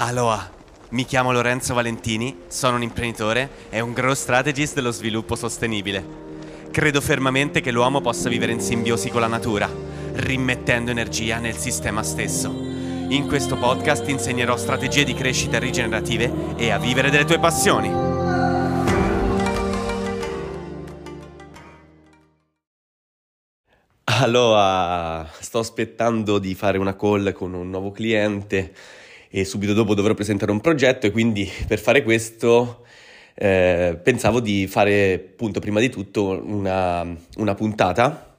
Aloha, mi chiamo Lorenzo Valentini, sono un imprenditore e un growth strategist dello sviluppo sostenibile. Credo fermamente che l'uomo possa vivere in simbiosi con la natura, rimettendo energia nel sistema stesso. In questo podcast insegnerò strategie di crescita rigenerative e a vivere delle tue passioni. Allora, sto aspettando di fare una call con un nuovo cliente e subito dopo dovrò presentare un progetto e quindi per fare questo eh, pensavo di fare appunto prima di tutto una, una puntata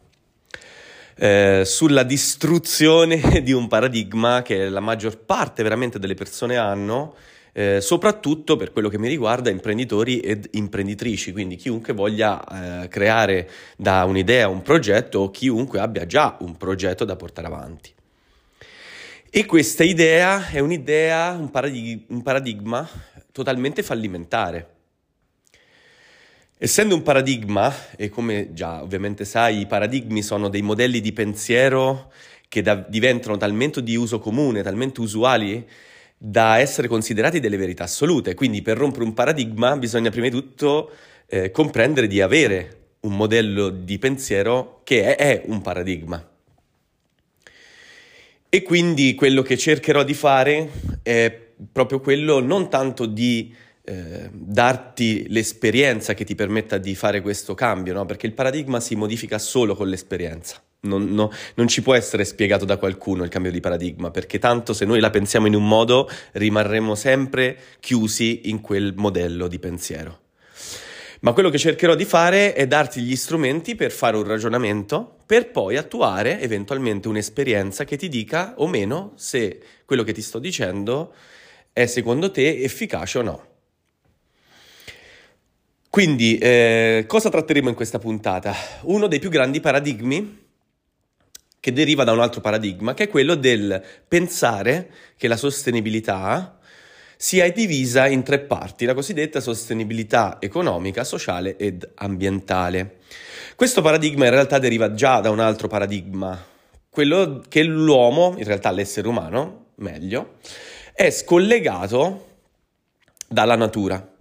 eh, sulla distruzione di un paradigma che la maggior parte veramente delle persone hanno eh, soprattutto per quello che mi riguarda imprenditori ed imprenditrici, quindi chiunque voglia eh, creare da un'idea un progetto o chiunque abbia già un progetto da portare avanti. E questa idea è un'idea, un, paradig- un paradigma totalmente fallimentare. Essendo un paradigma, e come già ovviamente sai, i paradigmi sono dei modelli di pensiero che da- diventano talmente di uso comune, talmente usuali, da essere considerati delle verità assolute. Quindi per rompere un paradigma bisogna prima di tutto eh, comprendere di avere un modello di pensiero che è, è un paradigma. E quindi quello che cercherò di fare è proprio quello non tanto di eh, darti l'esperienza che ti permetta di fare questo cambio, no? perché il paradigma si modifica solo con l'esperienza. Non, no, non, ci può essere spiegato da qualcuno il cambio di paradigma, perché tanto se noi la pensiamo in un modo rimarremo sempre chiusi in quel modello di pensiero. Ma quello che cercherò di fare è darti gli strumenti per fare un ragionamento, per poi attuare eventualmente un'esperienza che ti dica o meno se quello che ti sto dicendo è secondo te efficace o no. Quindi, eh, cosa tratteremo in questa puntata? Uno dei più grandi paradigmi che deriva da un altro paradigma, che è quello del pensare che la sostenibilità sia divisa in tre parti, la cosiddetta sostenibilità economica, sociale ed ambientale. Questo paradigma in realtà deriva già da un altro paradigma, quello che l'uomo, in realtà l'essere umano, meglio, è scollegato dalla natura.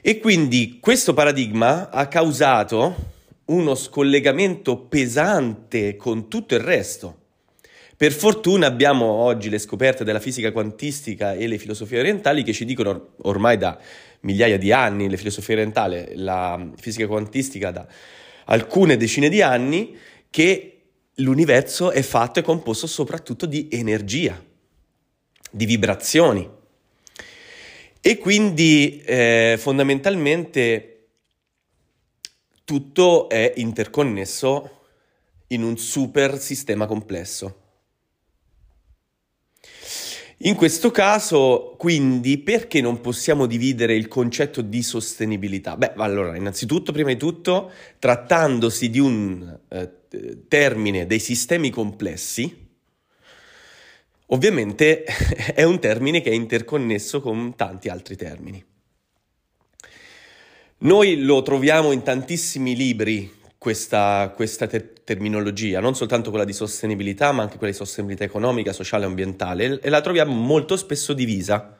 E quindi questo paradigma ha causato uno scollegamento pesante con tutto il resto. Per fortuna abbiamo oggi le scoperte della fisica quantistica e le filosofie orientali che ci dicono ormai da migliaia di anni, le filosofie orientali, la fisica quantistica da alcune decine di anni, che l'universo è fatto e composto soprattutto di energia, di vibrazioni. E quindi eh, fondamentalmente tutto è interconnesso in un super sistema complesso. In questo caso, quindi, perché non possiamo dividere il concetto di sostenibilità? Beh, allora, innanzitutto, prima di tutto, trattandosi di un eh, termine dei sistemi complessi, ovviamente è un termine che è interconnesso con tanti altri termini. Noi lo troviamo in tantissimi libri questa, questa te- terminologia, non soltanto quella di sostenibilità, ma anche quella di sostenibilità economica, sociale e ambientale, e la troviamo molto spesso divisa.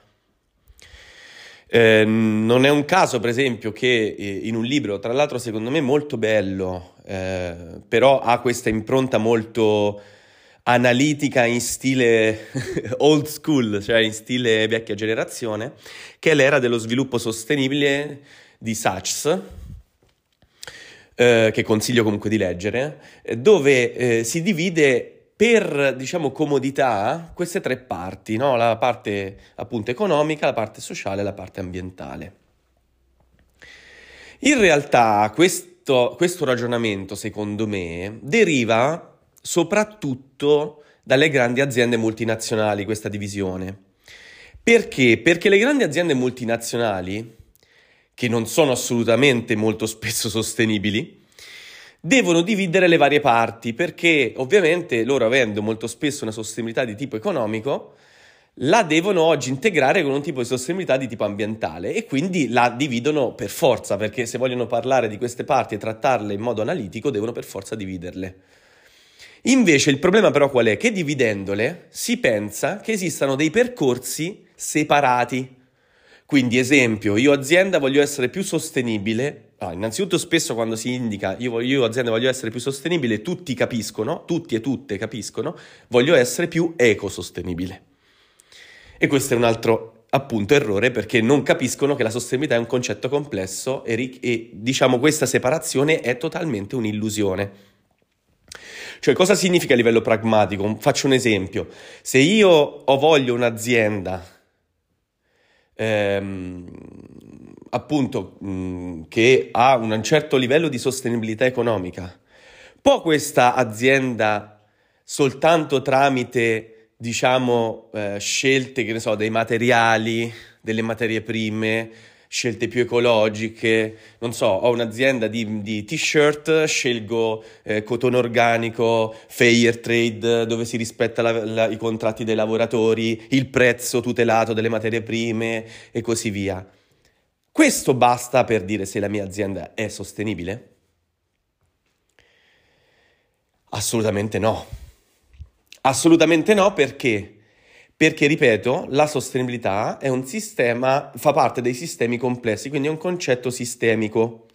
Eh, non è un caso, per esempio, che eh, in un libro, tra l'altro secondo me molto bello, eh, però ha questa impronta molto analitica in stile old school, cioè in stile vecchia generazione, che è l'era dello sviluppo sostenibile di Sachs, eh, che consiglio comunque di leggere, eh, dove eh, si divide per, diciamo, comodità queste tre parti, no? la parte appunto economica, la parte sociale e la parte ambientale. In realtà questo, questo ragionamento, secondo me, deriva soprattutto dalle grandi aziende multinazionali, questa divisione. Perché? Perché le grandi aziende multinazionali che non sono assolutamente molto spesso sostenibili, devono dividere le varie parti perché ovviamente loro avendo molto spesso una sostenibilità di tipo economico, la devono oggi integrare con un tipo di sostenibilità di tipo ambientale e quindi la dividono per forza perché se vogliono parlare di queste parti e trattarle in modo analitico devono per forza dividerle. Invece il problema però qual è? Che dividendole si pensa che esistano dei percorsi separati. Quindi esempio, io azienda voglio essere più sostenibile. Ah, innanzitutto spesso quando si indica io, io azienda voglio essere più sostenibile, tutti capiscono, tutti e tutte capiscono, voglio essere più ecosostenibile. E questo è un altro appunto errore perché non capiscono che la sostenibilità è un concetto complesso e, e diciamo questa separazione è totalmente un'illusione. Cioè, cosa significa a livello pragmatico? Faccio un esempio. Se io ho voglio un'azienda, ehm, appunto, mh, che ha un certo livello di sostenibilità economica, può questa azienda soltanto tramite, diciamo, eh, scelte, che ne so, dei materiali, delle materie prime, scelte più ecologiche, non so, ho un'azienda di, di t-shirt, scelgo eh, cotone organico, fair trade, dove si rispetta la, la, i contratti dei lavoratori, il prezzo tutelato delle materie prime e così via. Questo basta per dire se la mia azienda è sostenibile? Assolutamente no. Assolutamente no perché perché, ripeto, la sostenibilità è un sistema, fa parte dei sistemi complessi, quindi è un concetto sistemico.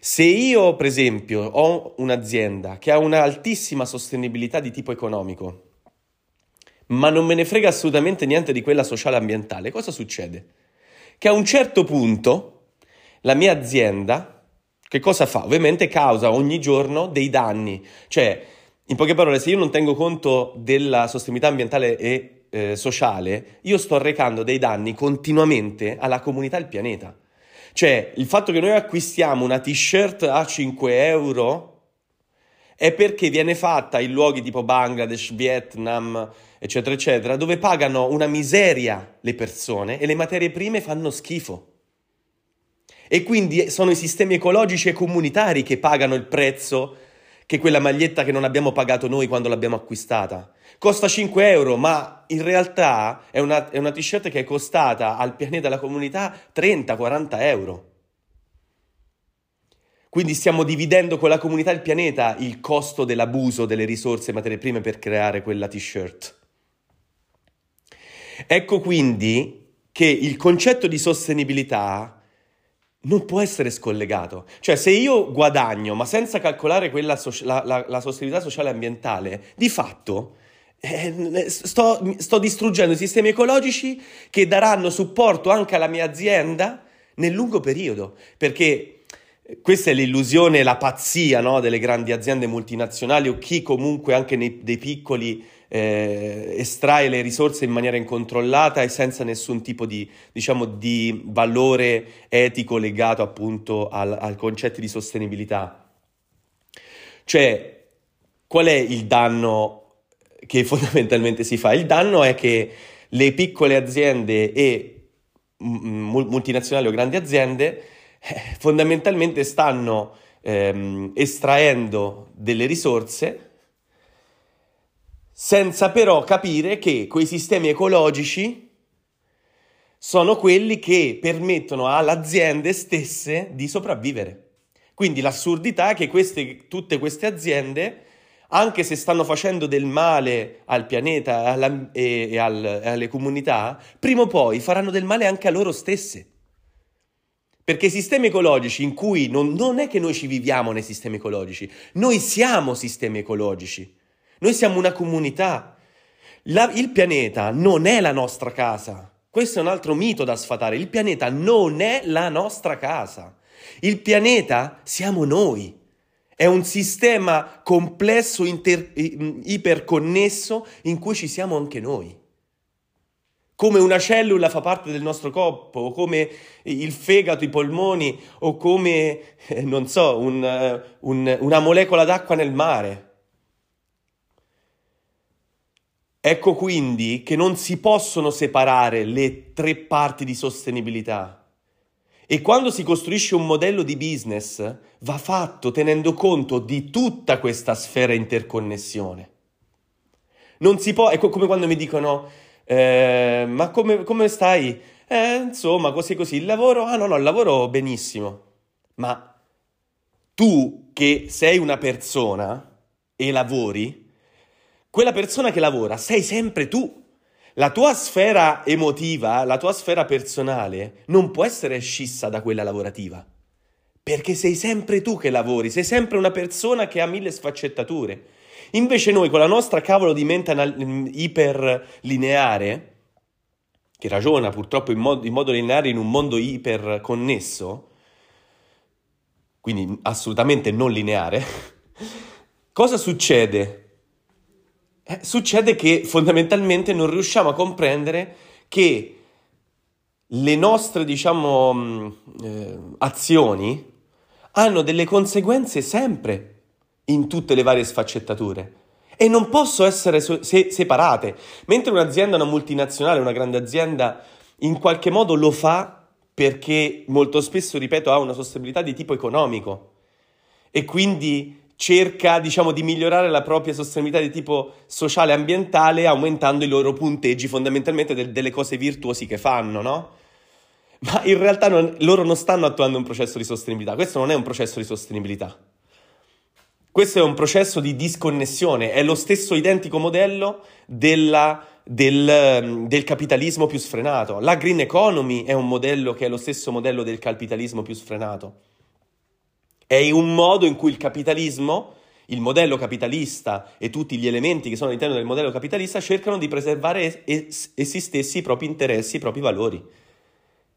Se io, per esempio, ho un'azienda che ha un'altissima sostenibilità di tipo economico, ma non me ne frega assolutamente niente di quella sociale e ambientale, cosa succede? Che a un certo punto la mia azienda, che cosa fa? Ovviamente causa ogni giorno dei danni. Cioè, in poche parole, se io non tengo conto della sostenibilità ambientale e eh, sociale, io sto arrecando dei danni continuamente alla comunità al pianeta. Cioè, il fatto che noi acquistiamo una t-shirt a 5 euro è perché viene fatta in luoghi tipo Bangladesh, Vietnam, eccetera, eccetera, dove pagano una miseria le persone e le materie prime fanno schifo. E quindi sono i sistemi ecologici e comunitari che pagano il prezzo che quella maglietta che non abbiamo pagato noi quando l'abbiamo acquistata. Costa 5 euro, ma in realtà è una, è una t-shirt che è costata al pianeta alla comunità 30-40 euro. Quindi stiamo dividendo con la comunità il pianeta il costo dell'abuso delle risorse e materie prime per creare quella t-shirt. Ecco quindi che il concetto di sostenibilità non può essere scollegato. Cioè, se io guadagno, ma senza calcolare quella so- la, la, la, sostenibilità sociale e ambientale, di fatto eh, sto, sto distruggendo i sistemi ecologici che daranno supporto anche alla mia azienda nel lungo periodo. Perché questa è l'illusione, la pazzia no, delle grandi aziende multinazionali o chi comunque anche nei, dei piccoli eh, estrae le risorse in maniera incontrollata e senza nessun tipo di, diciamo, di valore etico legato appunto al, al concetto di sostenibilità. Cioè, qual è il danno che fondamentalmente si fa? Il danno è che le piccole aziende e multinazionali o grandi aziende eh, fondamentalmente stanno ehm, estraendo delle risorse senza però capire che quei sistemi ecologici sono quelli che permettono alle aziende stesse di sopravvivere. Quindi l'assurdità è che queste, tutte queste aziende, anche se stanno facendo del male al pianeta alla, e, e, al, alle comunità, prima o poi faranno del male anche a loro stesse. Perché i sistemi ecologici in cui non, non è che noi ci viviamo nei sistemi ecologici, noi siamo sistemi ecologici. Noi siamo una comunità. La, il pianeta non è la nostra casa. Questo è un altro mito da sfatare. Il pianeta non è la nostra casa. Il pianeta siamo noi. È un sistema complesso, inter, iperconnesso in cui ci siamo anche noi. Come una cellula fa parte del nostro corpo, o come il fegato, i polmoni, o come, eh, non so, un, eh, un, una molecola d'acqua nel mare. Ecco quindi che non si possono separare le tre parti di sostenibilità. E quando si costruisce un modello di business va fatto tenendo conto di tutta questa sfera interconnessione. Non si può, è come quando mi dicono, eh, ma come, come stai? Eh, insomma, così così, il lavoro? Ah no, no, il lavoro benissimo. Ma tu che sei una persona e lavori, quella persona che lavora sei sempre tu. La tua sfera emotiva, la tua sfera personale non può essere scissa da quella lavorativa. Perché sei sempre tu che lavori, sei sempre una persona che ha mille sfaccettature. Invece noi con la nostra cavolo di mente iperlineare, che ragiona purtroppo in modo, in modo lineare in un mondo iperconnesso, quindi assolutamente non lineare, cosa succede? Eh, succede che fondamentalmente non riusciamo a comprendere che le nostre, diciamo, mm, eh, azioni hanno delle conseguenze sempre in tutte le varie sfaccettature e non possono essere se- separate. Mentre un'azienda, una multinazionale, una grande azienda, in qualche modo lo fa perché molto spesso, ripeto, ha una sostenibilità di tipo economico e quindi cerca, diciamo, di migliorare la propria sostenibilità di tipo sociale e ambientale aumentando i loro punteggi fondamentalmente del, delle cose virtuosi che fanno, no? Ma in realtà non, loro non stanno attuando un processo di sostenibilità, questo non è un processo di sostenibilità. Questo è un processo di disconnessione, è lo stesso identico modello della, del, del, capitalismo più sfrenato. La green economy è un modello che è lo stesso modello del capitalismo più sfrenato. È un modo in cui il capitalismo, il modello capitalista e tutti gli elementi che sono all'interno del modello capitalista cercano di preservare essi stessi i propri interessi, i propri valori,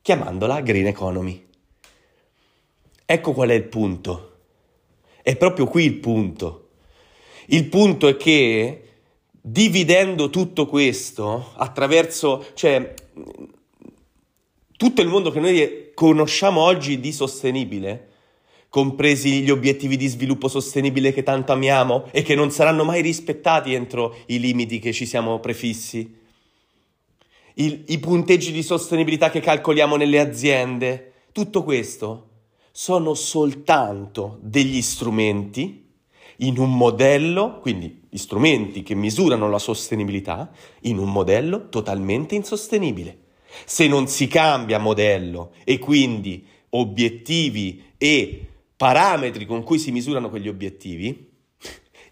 chiamandola green economy. Ecco qual è il punto. È proprio qui il punto. Il punto è che dividendo tutto questo attraverso, cioè, tutto il mondo che noi conosciamo oggi di sostenibile, compresi gli obiettivi di sviluppo sostenibile che tanto amiamo e che non saranno mai rispettati entro i limiti che ci siamo prefissi. Il, I punteggi di sostenibilità che calcoliamo nelle aziende, tutto questo sono soltanto degli strumenti in un modello, quindi strumenti che misurano la sostenibilità, in un modello totalmente insostenibile. Se non si cambia modello e quindi obiettivi e parametri con cui si misurano quegli obiettivi,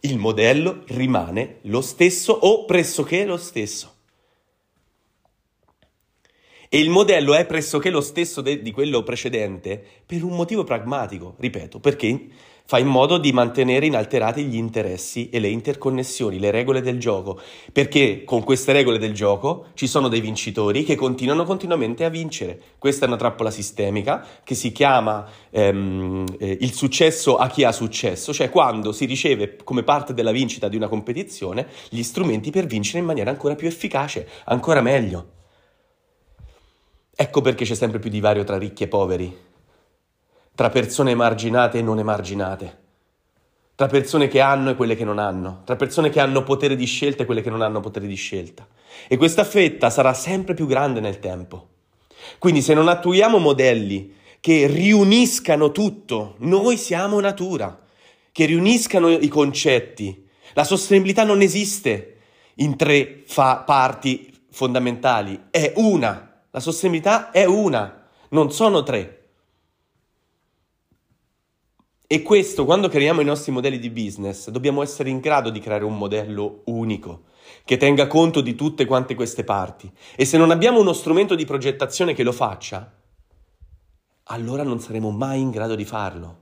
il modello rimane lo stesso o pressoché lo stesso. E il modello è pressoché lo stesso de- di quello precedente per un motivo pragmatico, ripeto, perché fa in modo di mantenere inalterati gli interessi e le interconnessioni, le regole del gioco, perché con queste regole del gioco ci sono dei vincitori che continuano continuamente a vincere. Questa è una trappola sistemica che si chiama ehm, eh, il successo a chi ha successo, cioè quando si riceve come parte della vincita di una competizione gli strumenti per vincere in maniera ancora più efficace, ancora meglio. Ecco perché c'è sempre più divario tra ricchi e poveri, tra persone emarginate e non emarginate, tra persone che hanno e quelle che non hanno, tra persone che hanno potere di scelta e quelle che non hanno potere di scelta. E questa fetta sarà sempre più grande nel tempo. Quindi se non attuiamo modelli che riuniscano tutto, noi siamo natura, che riuniscano i concetti. La sostenibilità non esiste in tre fa- parti fondamentali, è una. La sostenibilità è una, non sono tre. E questo, quando creiamo i nostri modelli di business, dobbiamo essere in grado di creare un modello unico, che tenga conto di tutte quante queste parti. E se non abbiamo uno strumento di progettazione che lo faccia, allora non saremo mai in grado di farlo.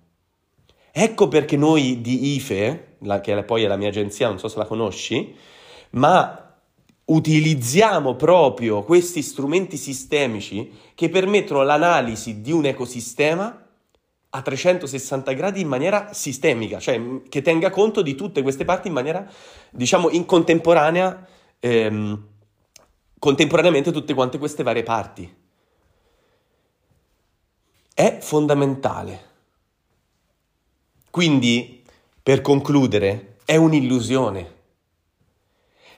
Ecco perché noi di IFE, la, che poi è la mia agenzia, non so se la conosci, ma utilizziamo proprio questi strumenti sistemici che permettono l'analisi di un ecosistema a 360 gradi in maniera sistemica, cioè che tenga conto di tutte queste parti in maniera, diciamo, in contemporanea, ehm, contemporaneamente tutte quante queste varie parti. È fondamentale. Quindi, per concludere, è un'illusione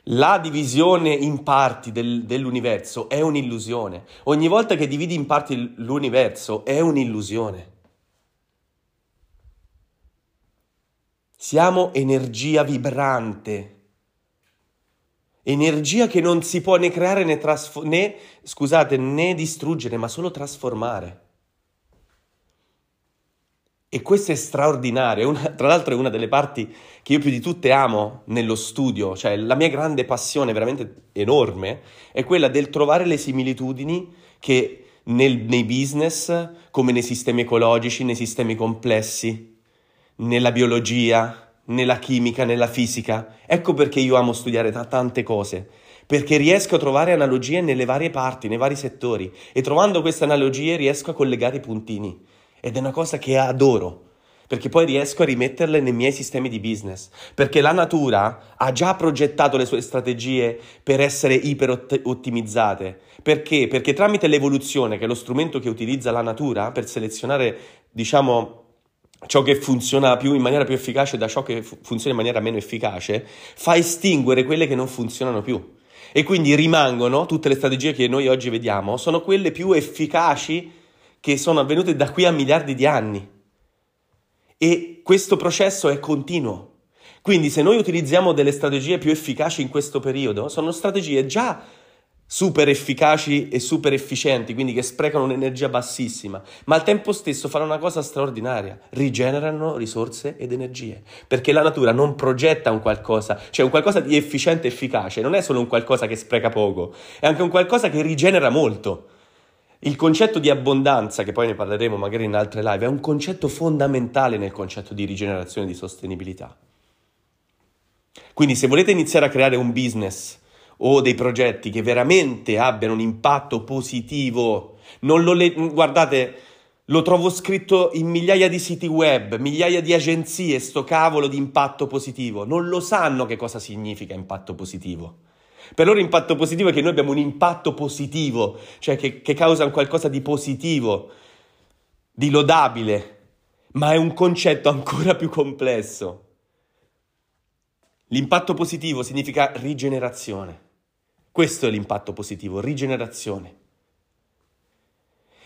la divisione in parti del, dell'universo è un'illusione. Ogni volta che dividi in parti l'universo è un'illusione. Siamo energia vibrante. Energia che non si può né creare né, trasfo- né, scusate, né distruggere, ma solo trasformare. E questo è straordinario, una, tra l'altro è una delle parti che io più di tutte amo nello studio, cioè la mia grande passione veramente enorme è quella del trovare le similitudini che nel, nei business, come nei sistemi ecologici, nei sistemi complessi, nella biologia, nella chimica, nella fisica. Ecco perché io amo studiare t- tante cose, perché riesco a trovare analogie nelle varie parti, nei vari settori e trovando queste analogie riesco a collegare i puntini ed è una cosa che adoro, perché poi riesco a rimetterle nei miei sistemi di business, perché la natura ha già progettato le sue strategie per essere iper ottimizzate. Perché? Perché tramite l'evoluzione, che è lo strumento che utilizza la natura per selezionare, diciamo, ciò che funziona più in maniera più efficace da ciò che fu- funziona in maniera meno efficace, fa estinguere quelle che non funzionano più. E quindi rimangono tutte le strategie che noi oggi vediamo, sono quelle più efficaci che sono avvenute da qui a miliardi di anni. E questo processo è continuo. Quindi se noi utilizziamo delle strategie più efficaci in questo periodo, sono strategie già super efficaci e super efficienti, quindi che sprecano un'energia bassissima, ma al tempo stesso fanno una cosa straordinaria, rigenerano risorse ed energie, perché la natura non progetta un qualcosa, cioè un qualcosa di efficiente e efficace, non è solo un qualcosa che spreca poco, è anche un qualcosa che rigenera molto. Il concetto di abbondanza, che poi ne parleremo magari in altre live, è un concetto fondamentale nel concetto di rigenerazione e di sostenibilità. Quindi se volete iniziare a creare un business o dei progetti che veramente abbiano un impatto positivo, non lo le- guardate, lo trovo scritto in migliaia di siti web, migliaia di agenzie, sto cavolo di impatto positivo, non lo sanno che cosa significa impatto positivo. Per loro impatto positivo è che noi abbiamo un impatto positivo, cioè che, che causa qualcosa di positivo, di lodabile, ma è un concetto ancora più complesso. L'impatto positivo significa rigenerazione. Questo è l'impatto positivo, rigenerazione.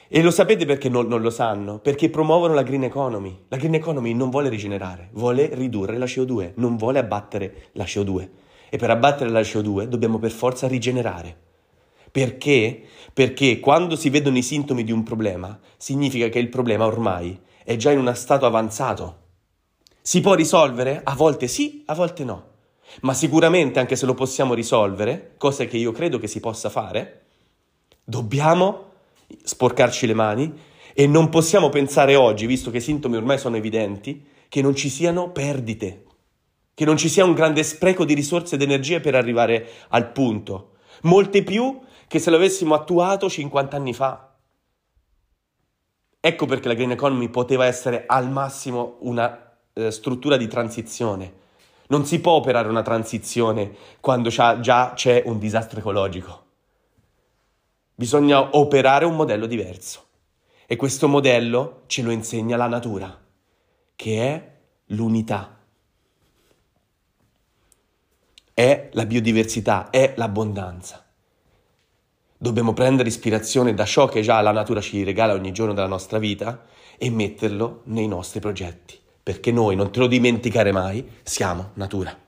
E lo sapete perché non, non, lo sanno? Perché promuovono la green economy. La green economy non vuole rigenerare, vuole ridurre la CO2, non vuole abbattere la CO2 e per abbattere la CO2 dobbiamo per forza rigenerare. Perché? Perché quando si vedono i sintomi di un problema, significa che il problema ormai è già in uno stato avanzato. Si può risolvere? A volte sì, a volte no. Ma sicuramente, anche se lo possiamo risolvere, cosa che io credo che si possa fare, dobbiamo sporcarci le mani e non possiamo pensare oggi, visto che i sintomi ormai sono evidenti, che non ci siano perdite, che non ci sia un grande spreco di risorse ed energie per arrivare al punto, molte più che se l'avessimo attuato 50 anni fa. Ecco perché la green economy poteva essere al massimo una eh, struttura di transizione. Non si può operare una transizione quando già c'è un disastro ecologico. Bisogna operare un modello diverso. E questo modello ce lo insegna la natura, che è l'unità è la biodiversità, è l'abbondanza. Dobbiamo prendere ispirazione da ciò che già la natura ci regala ogni giorno della nostra vita e metterlo nei nostri progetti, perché noi, non te lo dimenticare mai, siamo natura.